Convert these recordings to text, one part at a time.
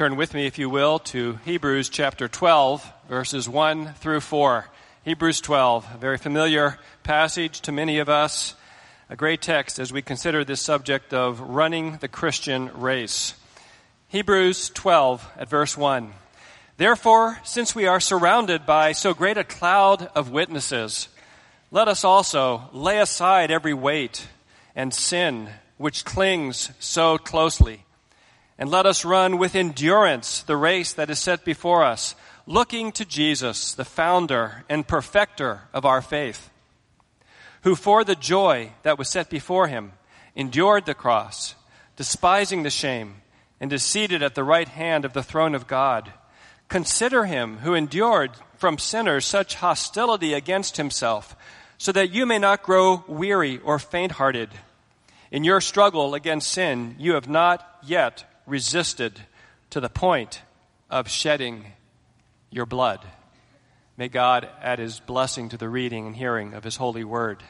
Turn with me, if you will, to Hebrews chapter 12, verses 1 through 4. Hebrews 12, a very familiar passage to many of us, a great text as we consider this subject of running the Christian race. Hebrews 12, at verse 1. Therefore, since we are surrounded by so great a cloud of witnesses, let us also lay aside every weight and sin which clings so closely and let us run with endurance the race that is set before us, looking to Jesus, the founder and perfecter of our faith, who for the joy that was set before him endured the cross, despising the shame, and is seated at the right hand of the throne of God. Consider him who endured from sinners such hostility against himself, so that you may not grow weary or faint hearted. In your struggle against sin, you have not yet resisted to the point of shedding your blood. May God add his blessing to the reading and hearing of his holy word.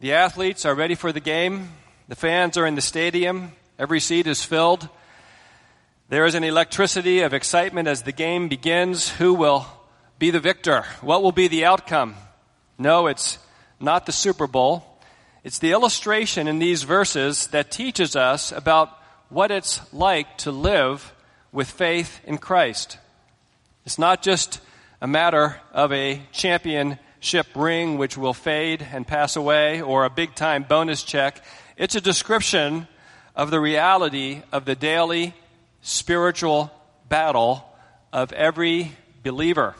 The athletes are ready for the game. The fans are in the stadium. Every seat is filled. There is an electricity of excitement as the game begins. Who will be the victor? What will be the outcome? No, it's not the Super Bowl. It's the illustration in these verses that teaches us about what it's like to live with faith in Christ. It's not just a matter of a championship ring which will fade and pass away or a big time bonus check. It's a description of the reality of the daily spiritual battle of every believer.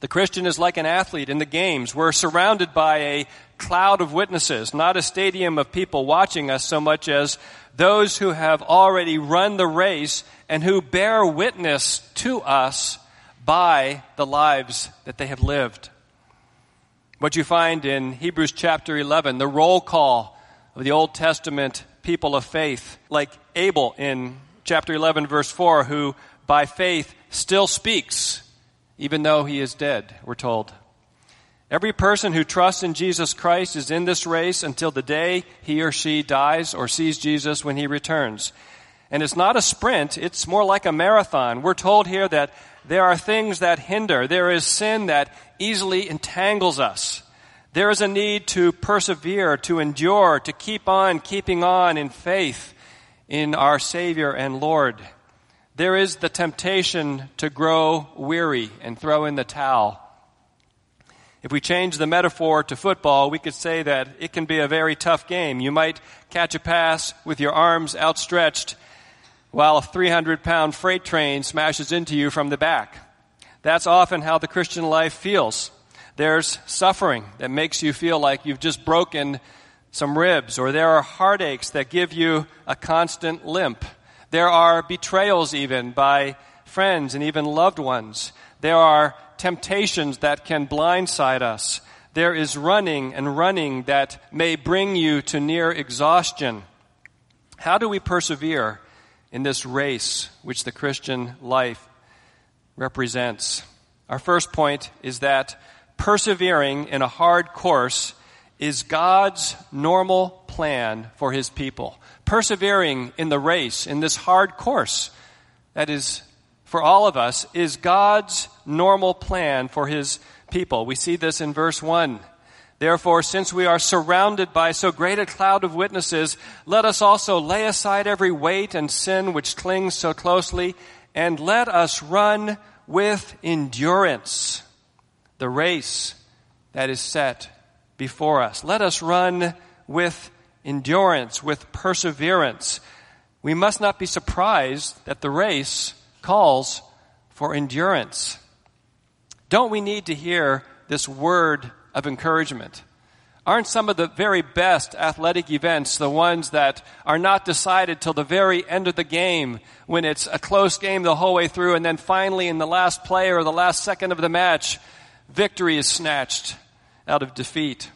The Christian is like an athlete in the games. We're surrounded by a cloud of witnesses, not a stadium of people watching us so much as those who have already run the race and who bear witness to us by the lives that they have lived. What you find in Hebrews chapter 11, the roll call of the Old Testament people of faith, like Abel in chapter 11, verse 4, who by faith still speaks even though he is dead, we're told. Every person who trusts in Jesus Christ is in this race until the day he or she dies or sees Jesus when he returns. And it's not a sprint, it's more like a marathon. We're told here that there are things that hinder. There is sin that easily entangles us. There is a need to persevere, to endure, to keep on keeping on in faith in our Savior and Lord there is the temptation to grow weary and throw in the towel. If we change the metaphor to football, we could say that it can be a very tough game. You might catch a pass with your arms outstretched while a 300 pound freight train smashes into you from the back. That's often how the Christian life feels. There's suffering that makes you feel like you've just broken some ribs, or there are heartaches that give you a constant limp. There are betrayals, even by friends and even loved ones. There are temptations that can blindside us. There is running and running that may bring you to near exhaustion. How do we persevere in this race which the Christian life represents? Our first point is that persevering in a hard course is God's normal plan for his people persevering in the race, in this hard course that is for all of us, is God's normal plan for his people. We see this in verse 1. Therefore, since we are surrounded by so great a cloud of witnesses, let us also lay aside every weight and sin which clings so closely, and let us run with endurance the race that is set before us. Let us run with endurance, with perseverance. We must not be surprised that the race calls for endurance. Don't we need to hear this word of encouragement? Aren't some of the very best athletic events the ones that are not decided till the very end of the game when it's a close game the whole way through and then finally in the last play or the last second of the match, victory is snatched out of defeat?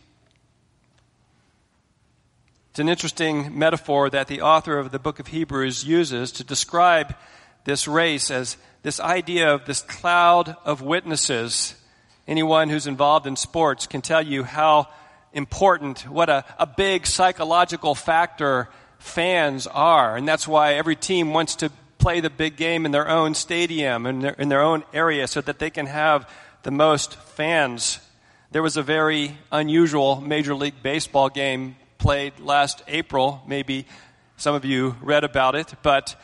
It's an interesting metaphor that the author of the book of Hebrews uses to describe this race as this idea of this cloud of witnesses. Anyone who's involved in sports can tell you how important, what a, a big psychological factor fans are. And that's why every team wants to play the big game in their own stadium, in their, in their own area, so that they can have the most fans. There was a very unusual Major League Baseball game played last April. Maybe some of you read about it, but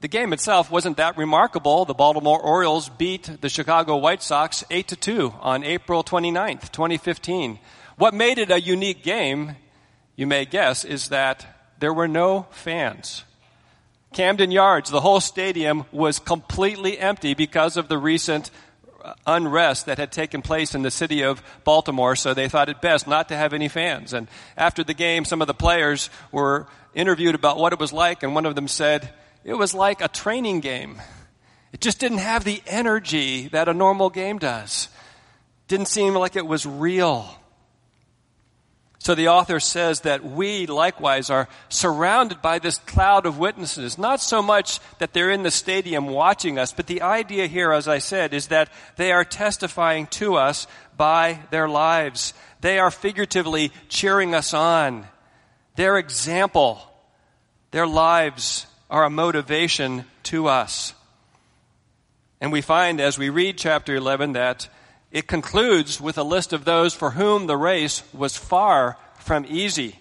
the game itself wasn't that remarkable. The Baltimore Orioles beat the Chicago White Sox 8 to 2 on April 29th, 2015. What made it a unique game, you may guess, is that there were no fans. Camden Yards, the whole stadium was completely empty because of the recent uh, unrest that had taken place in the city of Baltimore, so they thought it best not to have any fans. And after the game, some of the players were interviewed about what it was like, and one of them said, It was like a training game. It just didn't have the energy that a normal game does. Didn't seem like it was real. So the author says that we likewise are surrounded by this cloud of witnesses. Not so much that they're in the stadium watching us, but the idea here, as I said, is that they are testifying to us by their lives. They are figuratively cheering us on. Their example, their lives are a motivation to us. And we find as we read chapter 11 that it concludes with a list of those for whom the race was far from easy.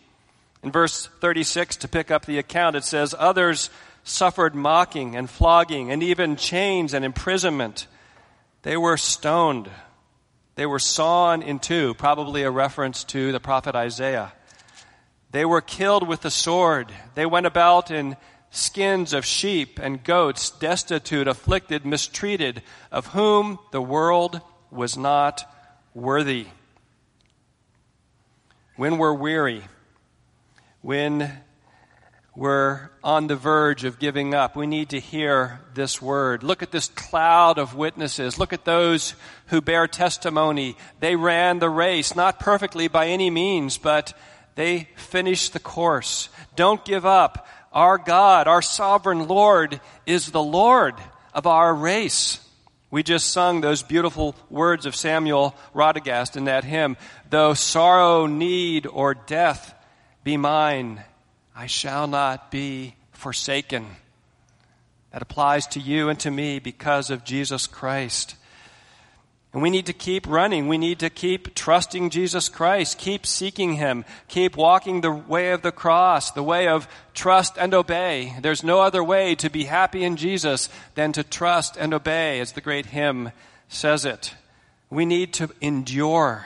In verse 36, to pick up the account, it says, Others suffered mocking and flogging and even chains and imprisonment. They were stoned. They were sawn in two, probably a reference to the prophet Isaiah. They were killed with the sword. They went about in skins of sheep and goats, destitute, afflicted, mistreated, of whom the world was not worthy. When we're weary, when we're on the verge of giving up, we need to hear this word. Look at this cloud of witnesses. Look at those who bear testimony. They ran the race, not perfectly by any means, but they finished the course. Don't give up. Our God, our sovereign Lord, is the Lord of our race. We just sung those beautiful words of Samuel Rodigast in that hymn. Though sorrow, need, or death be mine, I shall not be forsaken. That applies to you and to me because of Jesus Christ. And we need to keep running. We need to keep trusting Jesus Christ, keep seeking Him, keep walking the way of the cross, the way of trust and obey. There's no other way to be happy in Jesus than to trust and obey, as the great hymn says it. We need to endure.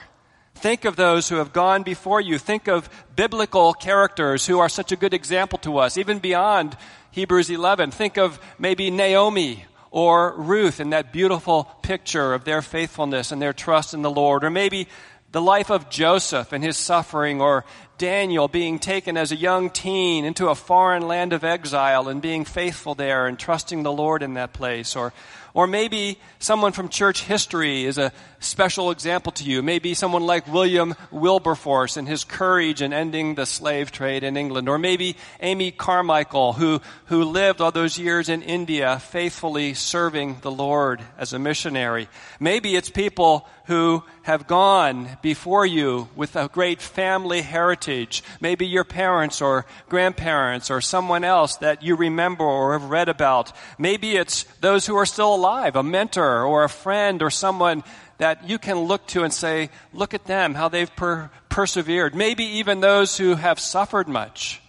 Think of those who have gone before you. Think of biblical characters who are such a good example to us, even beyond Hebrews 11. Think of maybe Naomi or Ruth in that beautiful picture of their faithfulness and their trust in the Lord, or maybe the life of Joseph and his suffering, or Daniel being taken as a young teen into a foreign land of exile and being faithful there and trusting the Lord in that place, or or maybe someone from church history is a special example to you. Maybe someone like William Wilberforce and his courage in ending the slave trade in England. Or maybe Amy Carmichael, who, who lived all those years in India faithfully serving the Lord as a missionary. Maybe it's people who have gone before you with a great family heritage. Maybe your parents or grandparents or someone else that you remember or have read about. Maybe it's those who are still alive, a mentor or a friend or someone that you can look to and say, look at them, how they've per- persevered. Maybe even those who have suffered much.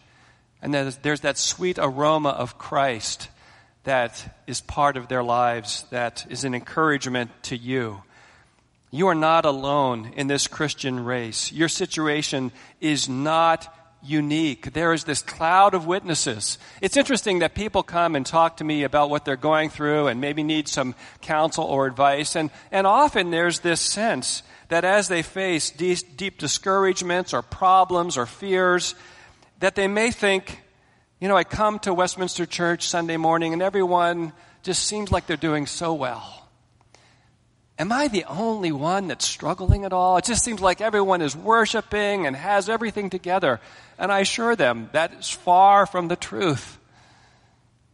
And there's, there's that sweet aroma of Christ that is part of their lives, that is an encouragement to you. You are not alone in this Christian race. Your situation is not unique. There is this cloud of witnesses. It's interesting that people come and talk to me about what they're going through and maybe need some counsel or advice. And, and often there's this sense that as they face deep, deep discouragements or problems or fears, that they may think, you know, I come to Westminster Church Sunday morning and everyone just seems like they're doing so well. Am I the only one that's struggling at all? It just seems like everyone is worshiping and has everything together. And I assure them that is far from the truth.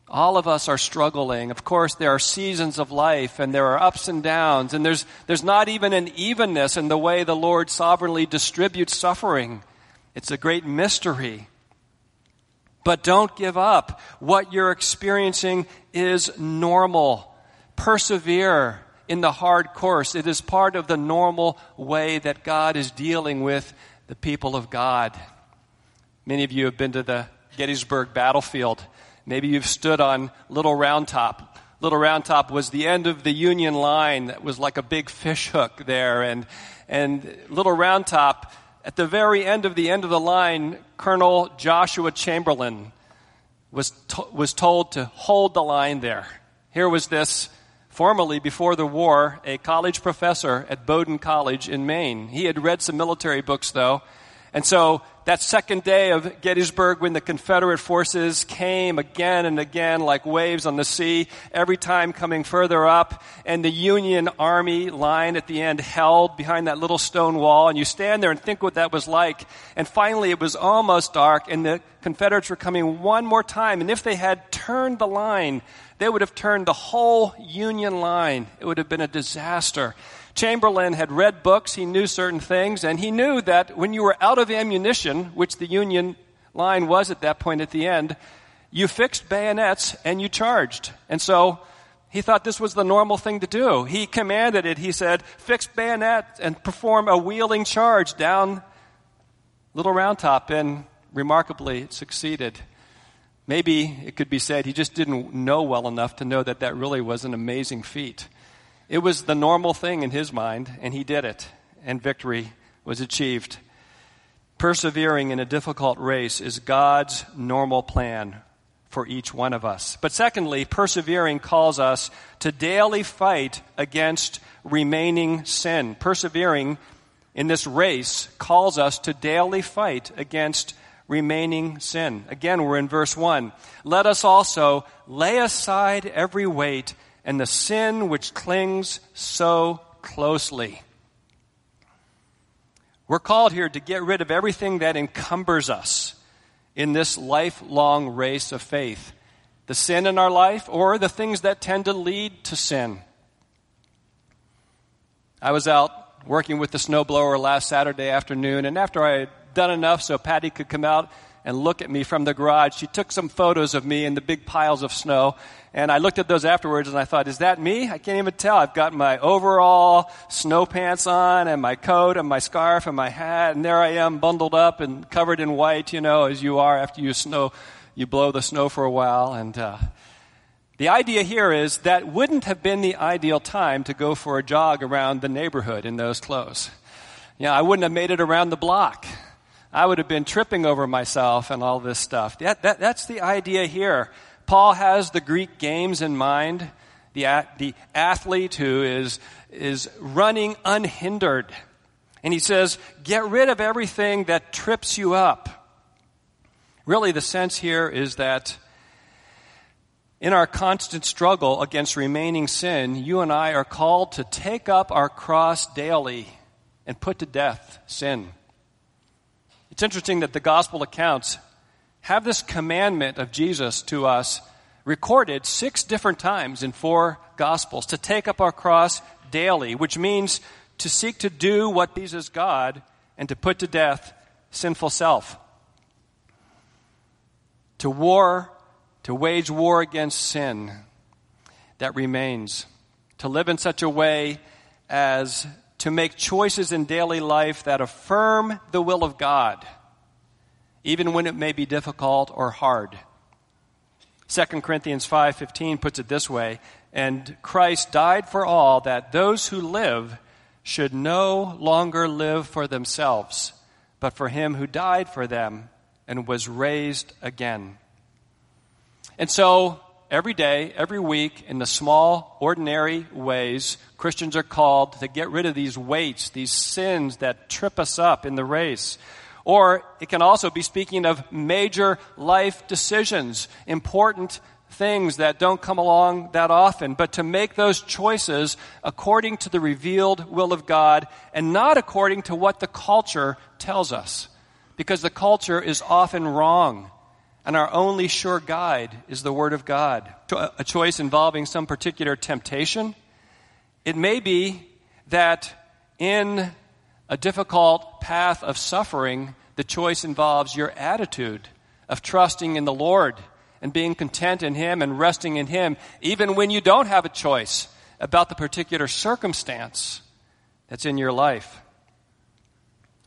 All of us are struggling. Of course, there are seasons of life and there are ups and downs, and there's, there's not even an evenness in the way the Lord sovereignly distributes suffering. It's a great mystery. But don't give up. What you're experiencing is normal. Persevere in the hard course. It is part of the normal way that God is dealing with the people of God. Many of you have been to the Gettysburg battlefield. Maybe you've stood on Little Round Top. Little Round Top was the end of the Union line that was like a big fish hook there. And, and Little Round Top, at the very end of the end of the line, Colonel Joshua Chamberlain was, to, was told to hold the line there. Here was this formerly before the war a college professor at Bowdoin College in Maine. He had read some military books though. And so that second day of Gettysburg when the Confederate forces came again and again like waves on the sea, every time coming further up, and the Union Army line at the end held behind that little stone wall, and you stand there and think what that was like. And finally it was almost dark, and the Confederates were coming one more time, and if they had turned the line, they would have turned the whole Union line. It would have been a disaster. Chamberlain had read books, he knew certain things, and he knew that when you were out of ammunition, which the Union line was at that point at the end, you fixed bayonets and you charged. And so he thought this was the normal thing to do. He commanded it. He said, fix bayonets and perform a wheeling charge down Little Round Top. And remarkably, it succeeded. Maybe it could be said he just didn't know well enough to know that that really was an amazing feat. It was the normal thing in his mind, and he did it, and victory was achieved. Persevering in a difficult race is God's normal plan for each one of us. But secondly, persevering calls us to daily fight against remaining sin. Persevering in this race calls us to daily fight against remaining sin. Again, we're in verse 1. Let us also lay aside every weight and the sin which clings so closely. We're called here to get rid of everything that encumbers us in this lifelong race of faith. The sin in our life or the things that tend to lead to sin. I was out working with the snowblower last Saturday afternoon, and after I done enough so Patty could come out and look at me from the garage. She took some photos of me in the big piles of snow. And I looked at those afterwards and I thought, is that me? I can't even tell. I've got my overall snow pants on and my coat and my scarf and my hat. And there I am bundled up and covered in white, you know, as you are after you snow, you blow the snow for a while. And, uh, the idea here is that wouldn't have been the ideal time to go for a jog around the neighborhood in those clothes. Know, I wouldn't have made it around the block. I would have been tripping over myself and all this stuff. That, that, that's the idea here. Paul has the Greek games in mind, the, the athlete who is, is running unhindered. And he says, get rid of everything that trips you up. Really, the sense here is that in our constant struggle against remaining sin, you and I are called to take up our cross daily and put to death sin. It's interesting that the gospel accounts have this commandment of Jesus to us recorded six different times in four gospels to take up our cross daily, which means to seek to do what pleases God and to put to death sinful self. To war, to wage war against sin that remains. To live in such a way as to make choices in daily life that affirm the will of God, even when it may be difficult or hard. 2 Corinthians 5:15 puts it this way, and Christ died for all that those who live should no longer live for themselves, but for him who died for them and was raised again. And so, every day, every week, in the small, ordinary ways, Christians are called to get rid of these weights, these sins that trip us up in the race. Or it can also be speaking of major life decisions, important things that don't come along that often, but to make those choices according to the revealed will of God and not according to what the culture tells us. Because the culture is often wrong, and our only sure guide is the Word of God. Uh, a choice involving some particular temptation. It may be that in a difficult path of suffering, the choice involves your attitude of trusting in the Lord and being content in Him and resting in Him, even when you don't have a choice about the particular circumstance that's in your life.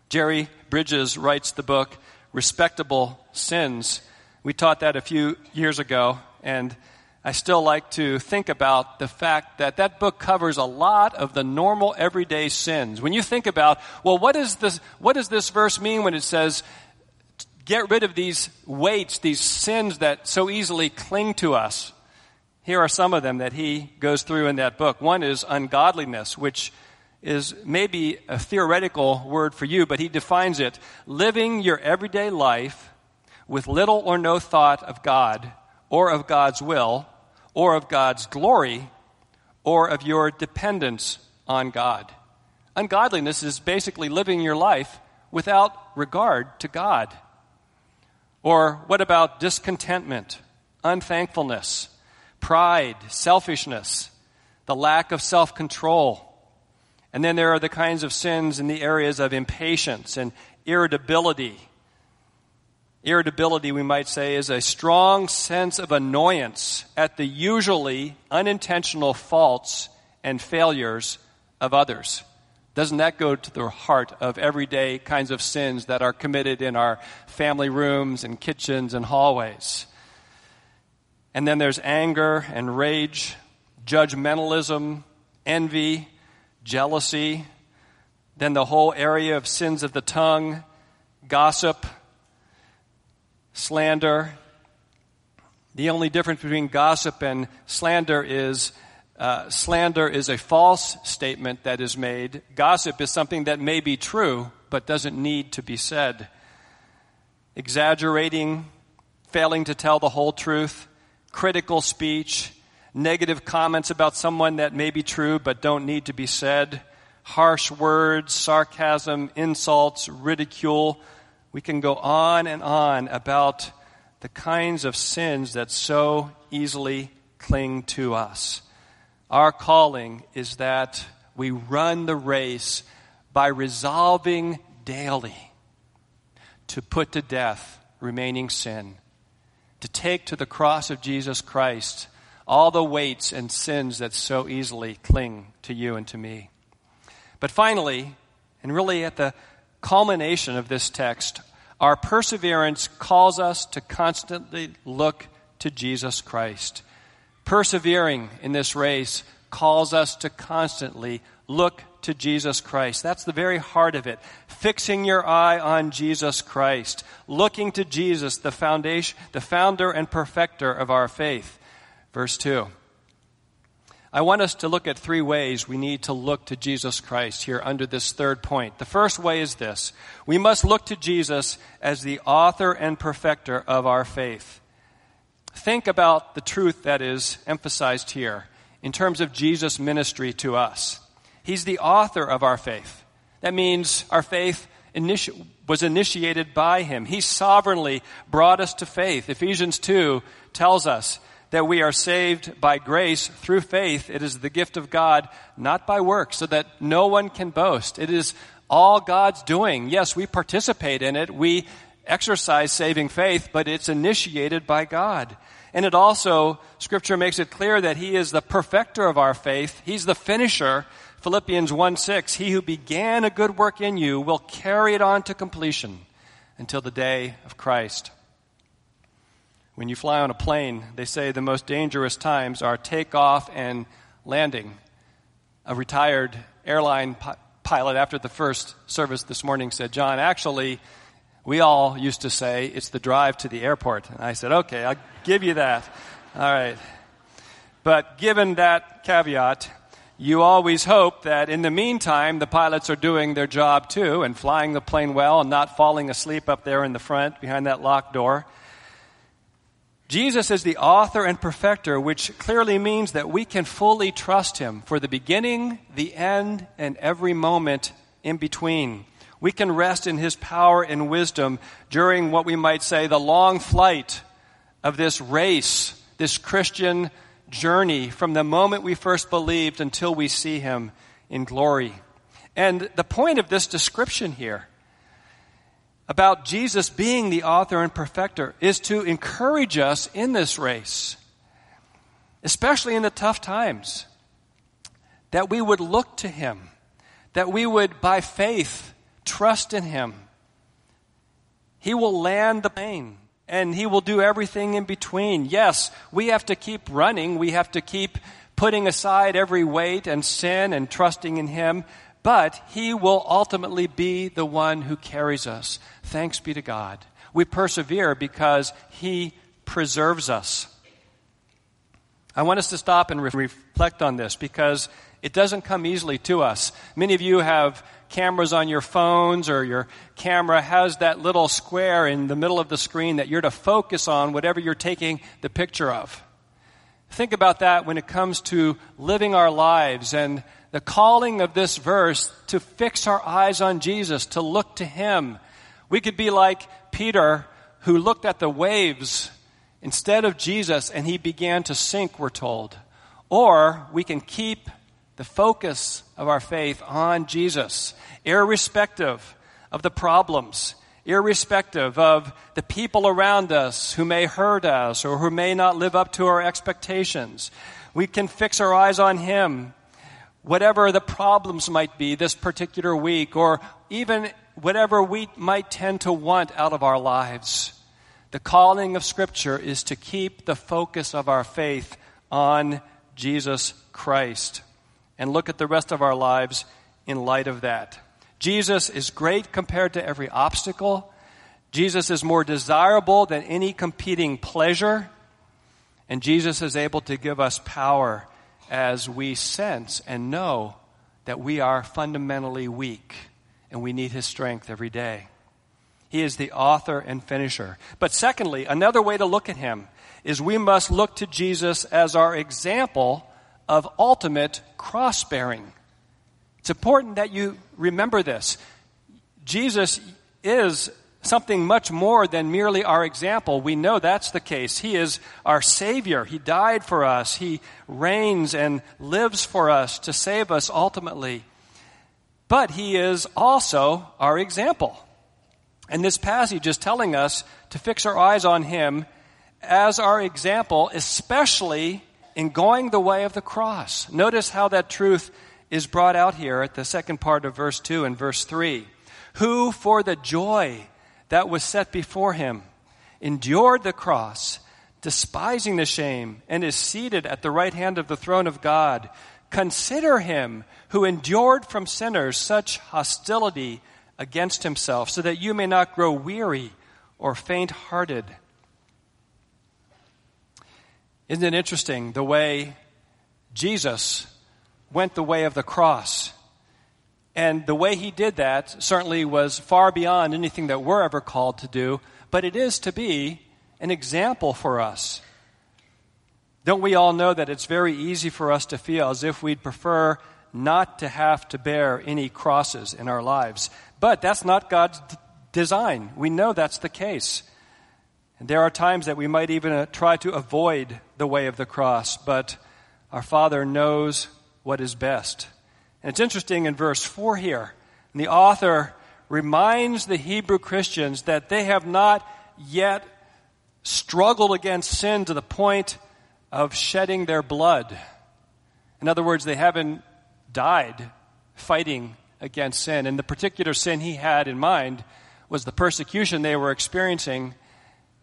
Jerry Bridges writes the book Respectable Sins. We taught that a few years ago, and I still like to think about the fact that that book covers a lot of the normal everyday sins. When you think about, well, what, is this, what does this verse mean when it says, get rid of these weights, these sins that so easily cling to us. Here are some of them that he goes through in that book. One is ungodliness, which is maybe a theoretical word for you, but he defines it living your everyday life with little or no thought of God or of God's will or of God's glory or of your dependence on God. Ungodliness is basically living your life without regard to God. Or what about discontentment, unthankfulness, pride, selfishness, the lack of self control? And then there are the kinds of sins in the areas of impatience and irritability. Irritability, we might say, is a strong sense of annoyance at the usually unintentional faults and failures of others. Doesn't that go to the heart of everyday kinds of sins that are committed in our family rooms and kitchens and hallways? And then there's anger and rage, judgmentalism, envy, jealousy. Then the whole area of sins of the tongue, gossip, slander. The only difference between gossip and slander is uh, slander is a false statement that is made. Gossip is something that may be true, but doesn't need to be said. Exaggerating, failing to tell the whole truth, critical speech, negative comments about someone that may be true but don't need to be said, harsh words, sarcasm, insults, ridicule. We can go on and on about the kinds of sins that so easily cling to us. Our calling is that we run the race by resolving daily to put to death remaining sin, to take to the cross of Jesus Christ all the weights and sins that so easily cling to you and to me. But finally, and really at the culmination of this text, our perseverance calls us to constantly look to Jesus Christ persevering in this race calls us to constantly look to Jesus Christ. That's the very heart of it. Fixing your eye on Jesus Christ, looking to Jesus, the foundation, the founder and perfecter of our faith. Verse 2. I want us to look at three ways we need to look to Jesus Christ here under this third point. The first way is this. We must look to Jesus as the author and perfecter of our faith. Think about the truth that is emphasized here in terms of Jesus' ministry to us. He's the author of our faith. That means our faith initi- was initiated by him. He sovereignly brought us to faith. Ephesians 2 tells us that we are saved by grace through faith. It is the gift of God, not by works, so that no one can boast. It is all God's doing. Yes, we participate in it. We exercise saving faith, but it's initiated by God. And it also, Scripture makes it clear that He is the perfecter of our faith. He's the finisher. Philippians 1 6, He who began a good work in you will carry it on to completion until the day of Christ. When you fly on a plane, they say the most dangerous times are takeoff and landing. A retired airline pilot after the first service this morning said, John, actually, We all used to say it's the drive to the airport. And I said, okay, I'll give you that. All right. But given that caveat, you always hope that in the meantime, the pilots are doing their job too and flying the plane well and not falling asleep up there in the front behind that locked door. Jesus is the author and perfecter, which clearly means that we can fully trust him for the beginning, the end, and every moment in between. We can rest in his power and wisdom during what we might say the long flight of this race, this Christian journey from the moment we first believed until we see him in glory. And the point of this description here about Jesus being the author and perfecter is to encourage us in this race, especially in the tough times, that we would look to him, that we would, by faith, trust in him. He will land the plane and He will do everything in between. Yes, we have to keep running. We have to keep putting aside every weight and sin and trusting in Him. But He will ultimately be the one who carries us. Thanks be to God. We persevere because He preserves us. I want us to stop and re- reflect on this because it doesn't come easily to us. Many of you have cameras on your phones or your camera has that little square in the middle of the screen that you're to focus on whatever you're taking the picture of. Think about that when it comes to living our lives and the calling of this verse to fix our eyes on Jesus, to look to Him. We could be like Peter who looked at the waves instead of Jesus and he began to sink, we're told. Or we can keep the focus of our faith on Jesus, irrespective of the problems, irrespective of the people around us who may hurt us or who may not live up to our expectations. We can fix our eyes on Him, whatever the problems might be this particular week, or even whatever we might tend to want out of our lives. The calling of Scripture is to keep the focus of our faith on Jesus Christ and look at the rest of our lives in light of that. Jesus is great compared to every obstacle. Jesus is more desirable than any competing pleasure. And Jesus is able to give us power as we sense and know that we are fundamentally weak and we need his strength every day. He is the author and finisher. But secondly, another way to look at him is we must look to Jesus as our example of ultimate cross bearing. It's important that you remember this. Jesus is something much more than merely our example. We know that's the case. He is our Savior. He died for us. He reigns and lives for us to save us ultimately. But He is also our example. And this passage is telling us to fix our eyes on Him as our example, especially in going the way of the cross. Notice how that truth is brought out here at the second part of verse 2 and verse 3. Who, for the joy that was set before him, endured the cross, despising the shame, and is seated at the right hand of the throne of God. Consider him who endured from sinners such hostility against himself, so that you may not grow weary or faint hearted. Isn't it interesting the way Jesus went the way of the cross? And the way he did that certainly was far beyond anything that we're ever called to do, but it is to be an example for us. Don't we all know that it's very easy for us to feel as if we'd prefer not to have to bear any crosses in our lives? But that's not God's d- design. We know that's the case. And there are times that we might even uh, try to avoid the way of the cross, but our Father knows what is best. And it's interesting in verse 4 here, the author reminds the Hebrew Christians that they have not yet struggled against sin to the point of shedding their blood. In other words, they haven't died fighting against sin. And the particular sin he had in mind was the persecution they were experiencing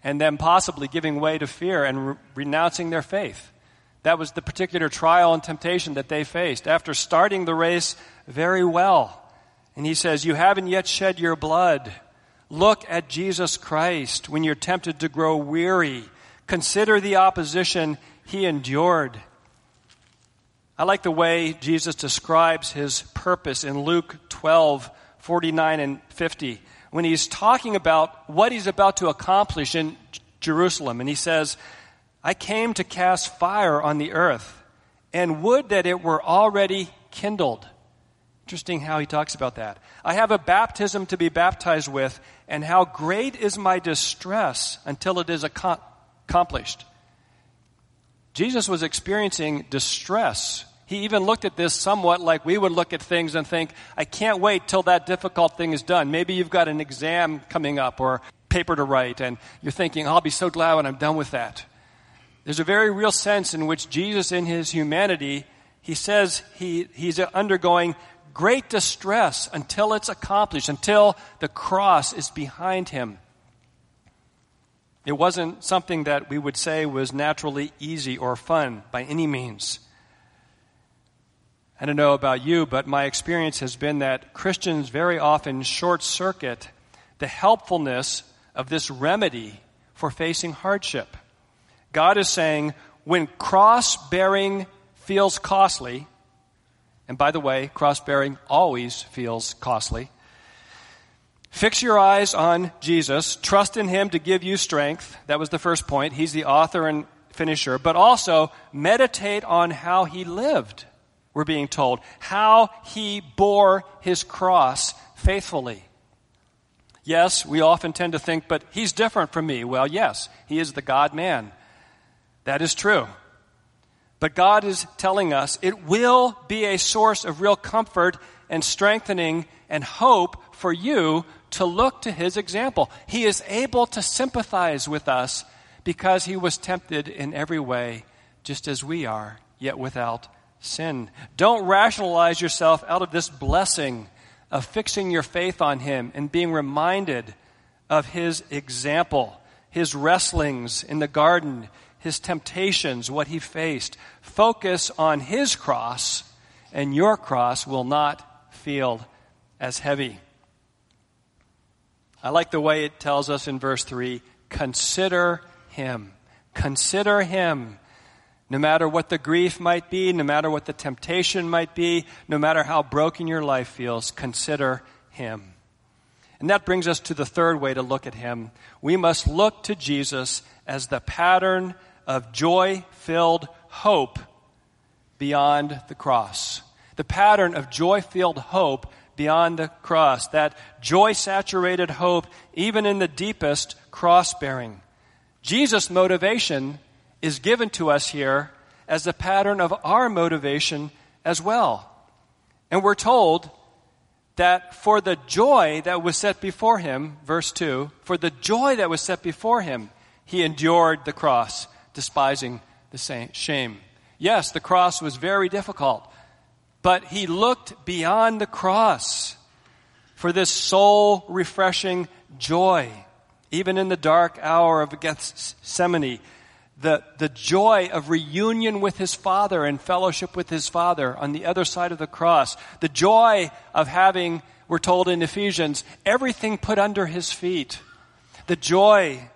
and them possibly giving way to fear and re- renouncing their faith. That was the particular trial and temptation that they faced after starting the race very well. And he says, You haven't yet shed your blood. Look at Jesus Christ when you're tempted to grow weary. Consider the opposition he endured. I like the way Jesus describes his purpose in Luke 12, 49 and 50, when he's talking about what he's about to accomplish in Jerusalem. And he says, I came to cast fire on the earth, and would that it were already kindled. Interesting how he talks about that. I have a baptism to be baptized with, and how great is my distress until it is accomplished. Jesus was experiencing distress. He even looked at this somewhat like we would look at things and think, I can't wait till that difficult thing is done. Maybe you've got an exam coming up or paper to write, and you're thinking, I'll be so glad when I'm done with that. There's a very real sense in which Jesus, in his humanity, he says he, he's undergoing great distress until it's accomplished, until the cross is behind him. It wasn't something that we would say was naturally easy or fun by any means. I don't know about you, but my experience has been that Christians very often short circuit the helpfulness of this remedy for facing hardship. God is saying, when cross bearing feels costly, and by the way, cross bearing always feels costly. Fix your eyes on Jesus. Trust in Him to give you strength. That was the first point. He's the author and finisher. But also, meditate on how He lived, we're being told. How He bore His cross faithfully. Yes, we often tend to think, but He's different from me. Well, yes, He is the God man. That is true. But God is telling us it will be a source of real comfort and strengthening and hope for you to look to his example. He is able to sympathize with us because he was tempted in every way, just as we are, yet without sin. Don't rationalize yourself out of this blessing of fixing your faith on him and being reminded of his example, his wrestlings in the garden, his temptations, what he faced. Focus on his cross, and your cross will not feel as heavy. I like the way it tells us in verse 3 consider him. Consider him. No matter what the grief might be, no matter what the temptation might be, no matter how broken your life feels, consider him. And that brings us to the third way to look at him. We must look to Jesus as the pattern of joy filled hope beyond the cross. The pattern of joy filled hope beyond the cross. That joy saturated hope, even in the deepest cross bearing. Jesus' motivation is given to us here as a pattern of our motivation as well. And we're told that for the joy that was set before him, verse 2, for the joy that was set before him, he endured the cross despising the shame. Yes, the cross was very difficult, but he looked beyond the cross for this soul refreshing joy. Even in the dark hour of Gethsemane, the, the joy of reunion with his Father and fellowship with his Father on the other side of the cross, the joy of having, we're told in Ephesians, everything put under his feet, the joy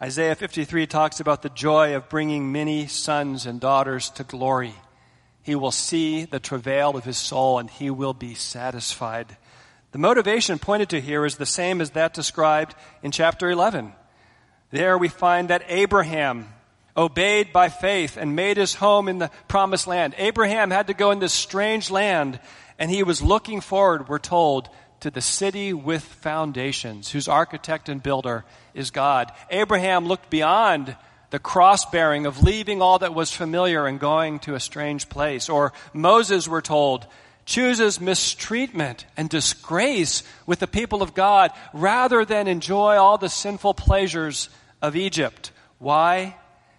Isaiah 53 talks about the joy of bringing many sons and daughters to glory. He will see the travail of his soul and he will be satisfied. The motivation pointed to here is the same as that described in chapter 11. There we find that Abraham obeyed by faith and made his home in the promised land. Abraham had to go in this strange land and he was looking forward, we're told, to the city with foundations, whose architect and builder is God. Abraham looked beyond the cross bearing of leaving all that was familiar and going to a strange place. Or Moses, we're told, chooses mistreatment and disgrace with the people of God rather than enjoy all the sinful pleasures of Egypt. Why?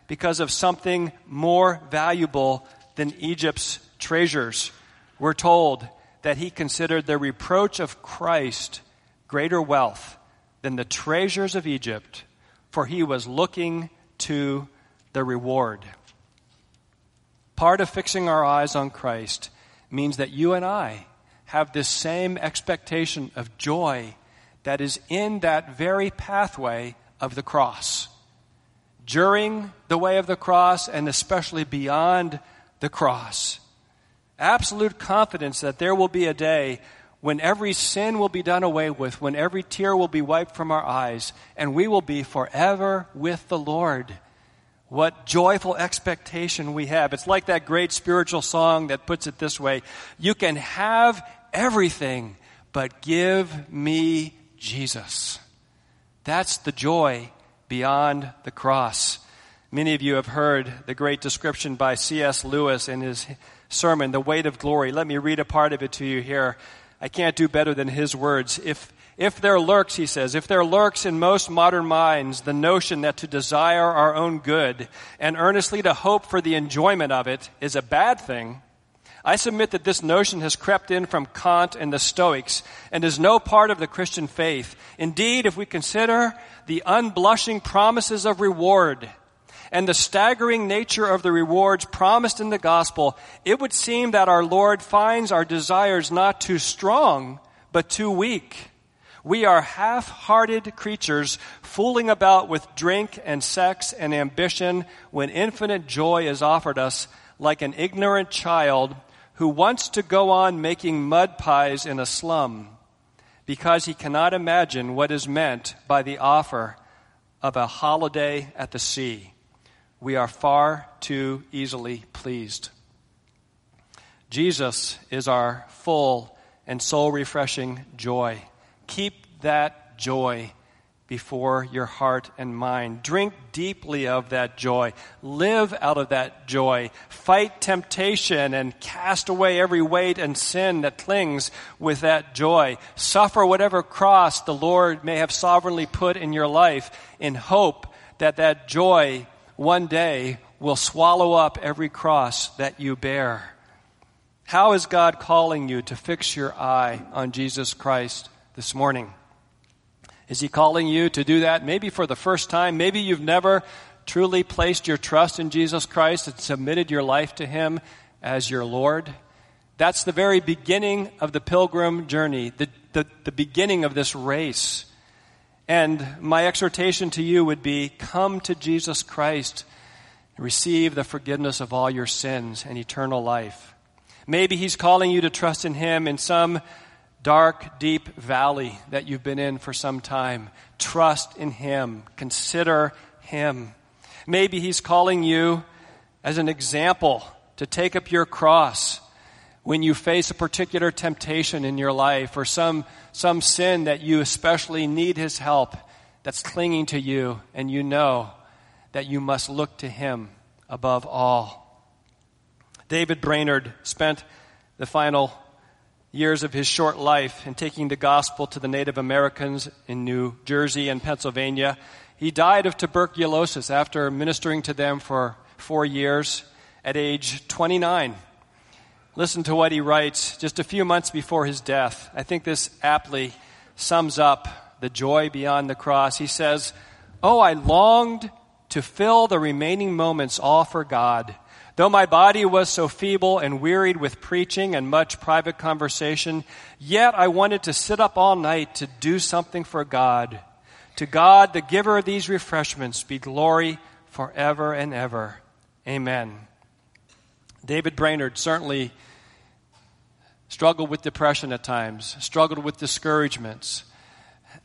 Because of something more valuable than Egypt's treasures. We're told that he considered the reproach of Christ greater wealth than the treasures of Egypt, for he was looking to the reward. Part of fixing our eyes on Christ means that you and I have this same expectation of joy that is in that very pathway of the cross. During the way of the cross and especially beyond the cross. Absolute confidence that there will be a day when every sin will be done away with, when every tear will be wiped from our eyes, and we will be forever with the Lord. What joyful expectation we have. It's like that great spiritual song that puts it this way You can have everything, but give me Jesus. That's the joy beyond the cross. Many of you have heard the great description by C.S. Lewis in his sermon, The Weight of Glory. Let me read a part of it to you here. I can't do better than his words. If, if there lurks, he says, if there lurks in most modern minds the notion that to desire our own good and earnestly to hope for the enjoyment of it is a bad thing, I submit that this notion has crept in from Kant and the Stoics and is no part of the Christian faith. Indeed, if we consider the unblushing promises of reward and the staggering nature of the rewards promised in the gospel, it would seem that our Lord finds our desires not too strong, but too weak. We are half-hearted creatures fooling about with drink and sex and ambition when infinite joy is offered us like an ignorant child who wants to go on making mud pies in a slum because he cannot imagine what is meant by the offer of a holiday at the sea we are far too easily pleased. Jesus is our full and soul refreshing joy. Keep that joy before your heart and mind. Drink deeply of that joy. Live out of that joy. Fight temptation and cast away every weight and sin that clings with that joy. Suffer whatever cross the Lord may have sovereignly put in your life in hope that that joy one day will swallow up every cross that you bear. How is God calling you to fix your eye on Jesus Christ this morning? Is He calling you to do that maybe for the first time? Maybe you've never truly placed your trust in Jesus Christ and submitted your life to Him as your Lord. That's the very beginning of the pilgrim journey, the, the, the beginning of this race. And my exhortation to you would be come to Jesus Christ, receive the forgiveness of all your sins and eternal life. Maybe He's calling you to trust in Him in some dark, deep valley that you've been in for some time. Trust in Him. Consider Him. Maybe He's calling you as an example to take up your cross when you face a particular temptation in your life or some, some sin that you especially need His help that's clinging to you, and you know that you must look to Him above all. David Brainerd spent the final years of his short life in taking the gospel to the Native Americans in New Jersey and Pennsylvania. He died of tuberculosis after ministering to them for four years at age 29. Listen to what he writes just a few months before his death. I think this aptly sums up the joy beyond the cross. He says, Oh, I longed to fill the remaining moments all for God. Though my body was so feeble and wearied with preaching and much private conversation, yet I wanted to sit up all night to do something for God. To God, the giver of these refreshments, be glory forever and ever. Amen. David Brainerd certainly struggled with depression at times, struggled with discouragements,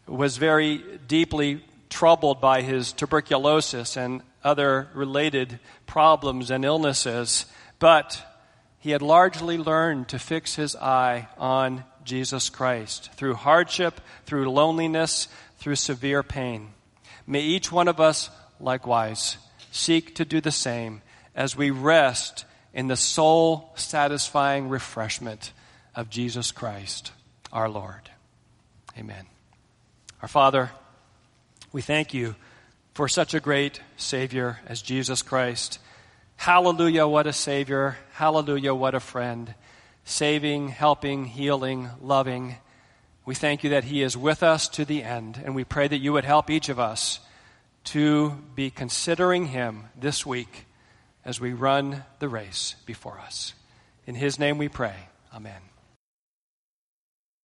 was very deeply troubled by his tuberculosis and other related problems and illnesses, but he had largely learned to fix his eye on Jesus Christ through hardship, through loneliness, through severe pain. May each one of us likewise seek to do the same as we rest in the soul satisfying refreshment of Jesus Christ, our Lord. Amen. Our Father, we thank you for such a great Savior as Jesus Christ. Hallelujah, what a Savior. Hallelujah, what a friend. Saving, helping, healing, loving. We thank you that He is with us to the end, and we pray that you would help each of us to be considering Him this week as we run the race before us. In His name we pray. Amen.